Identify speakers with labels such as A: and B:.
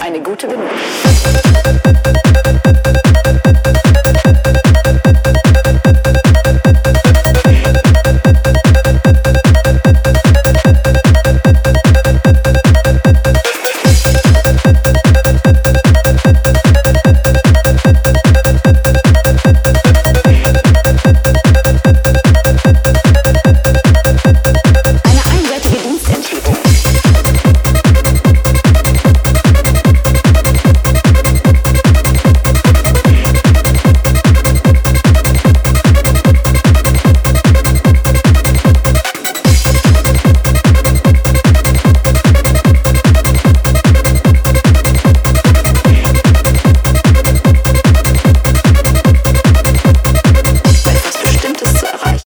A: Eine gute Bindung.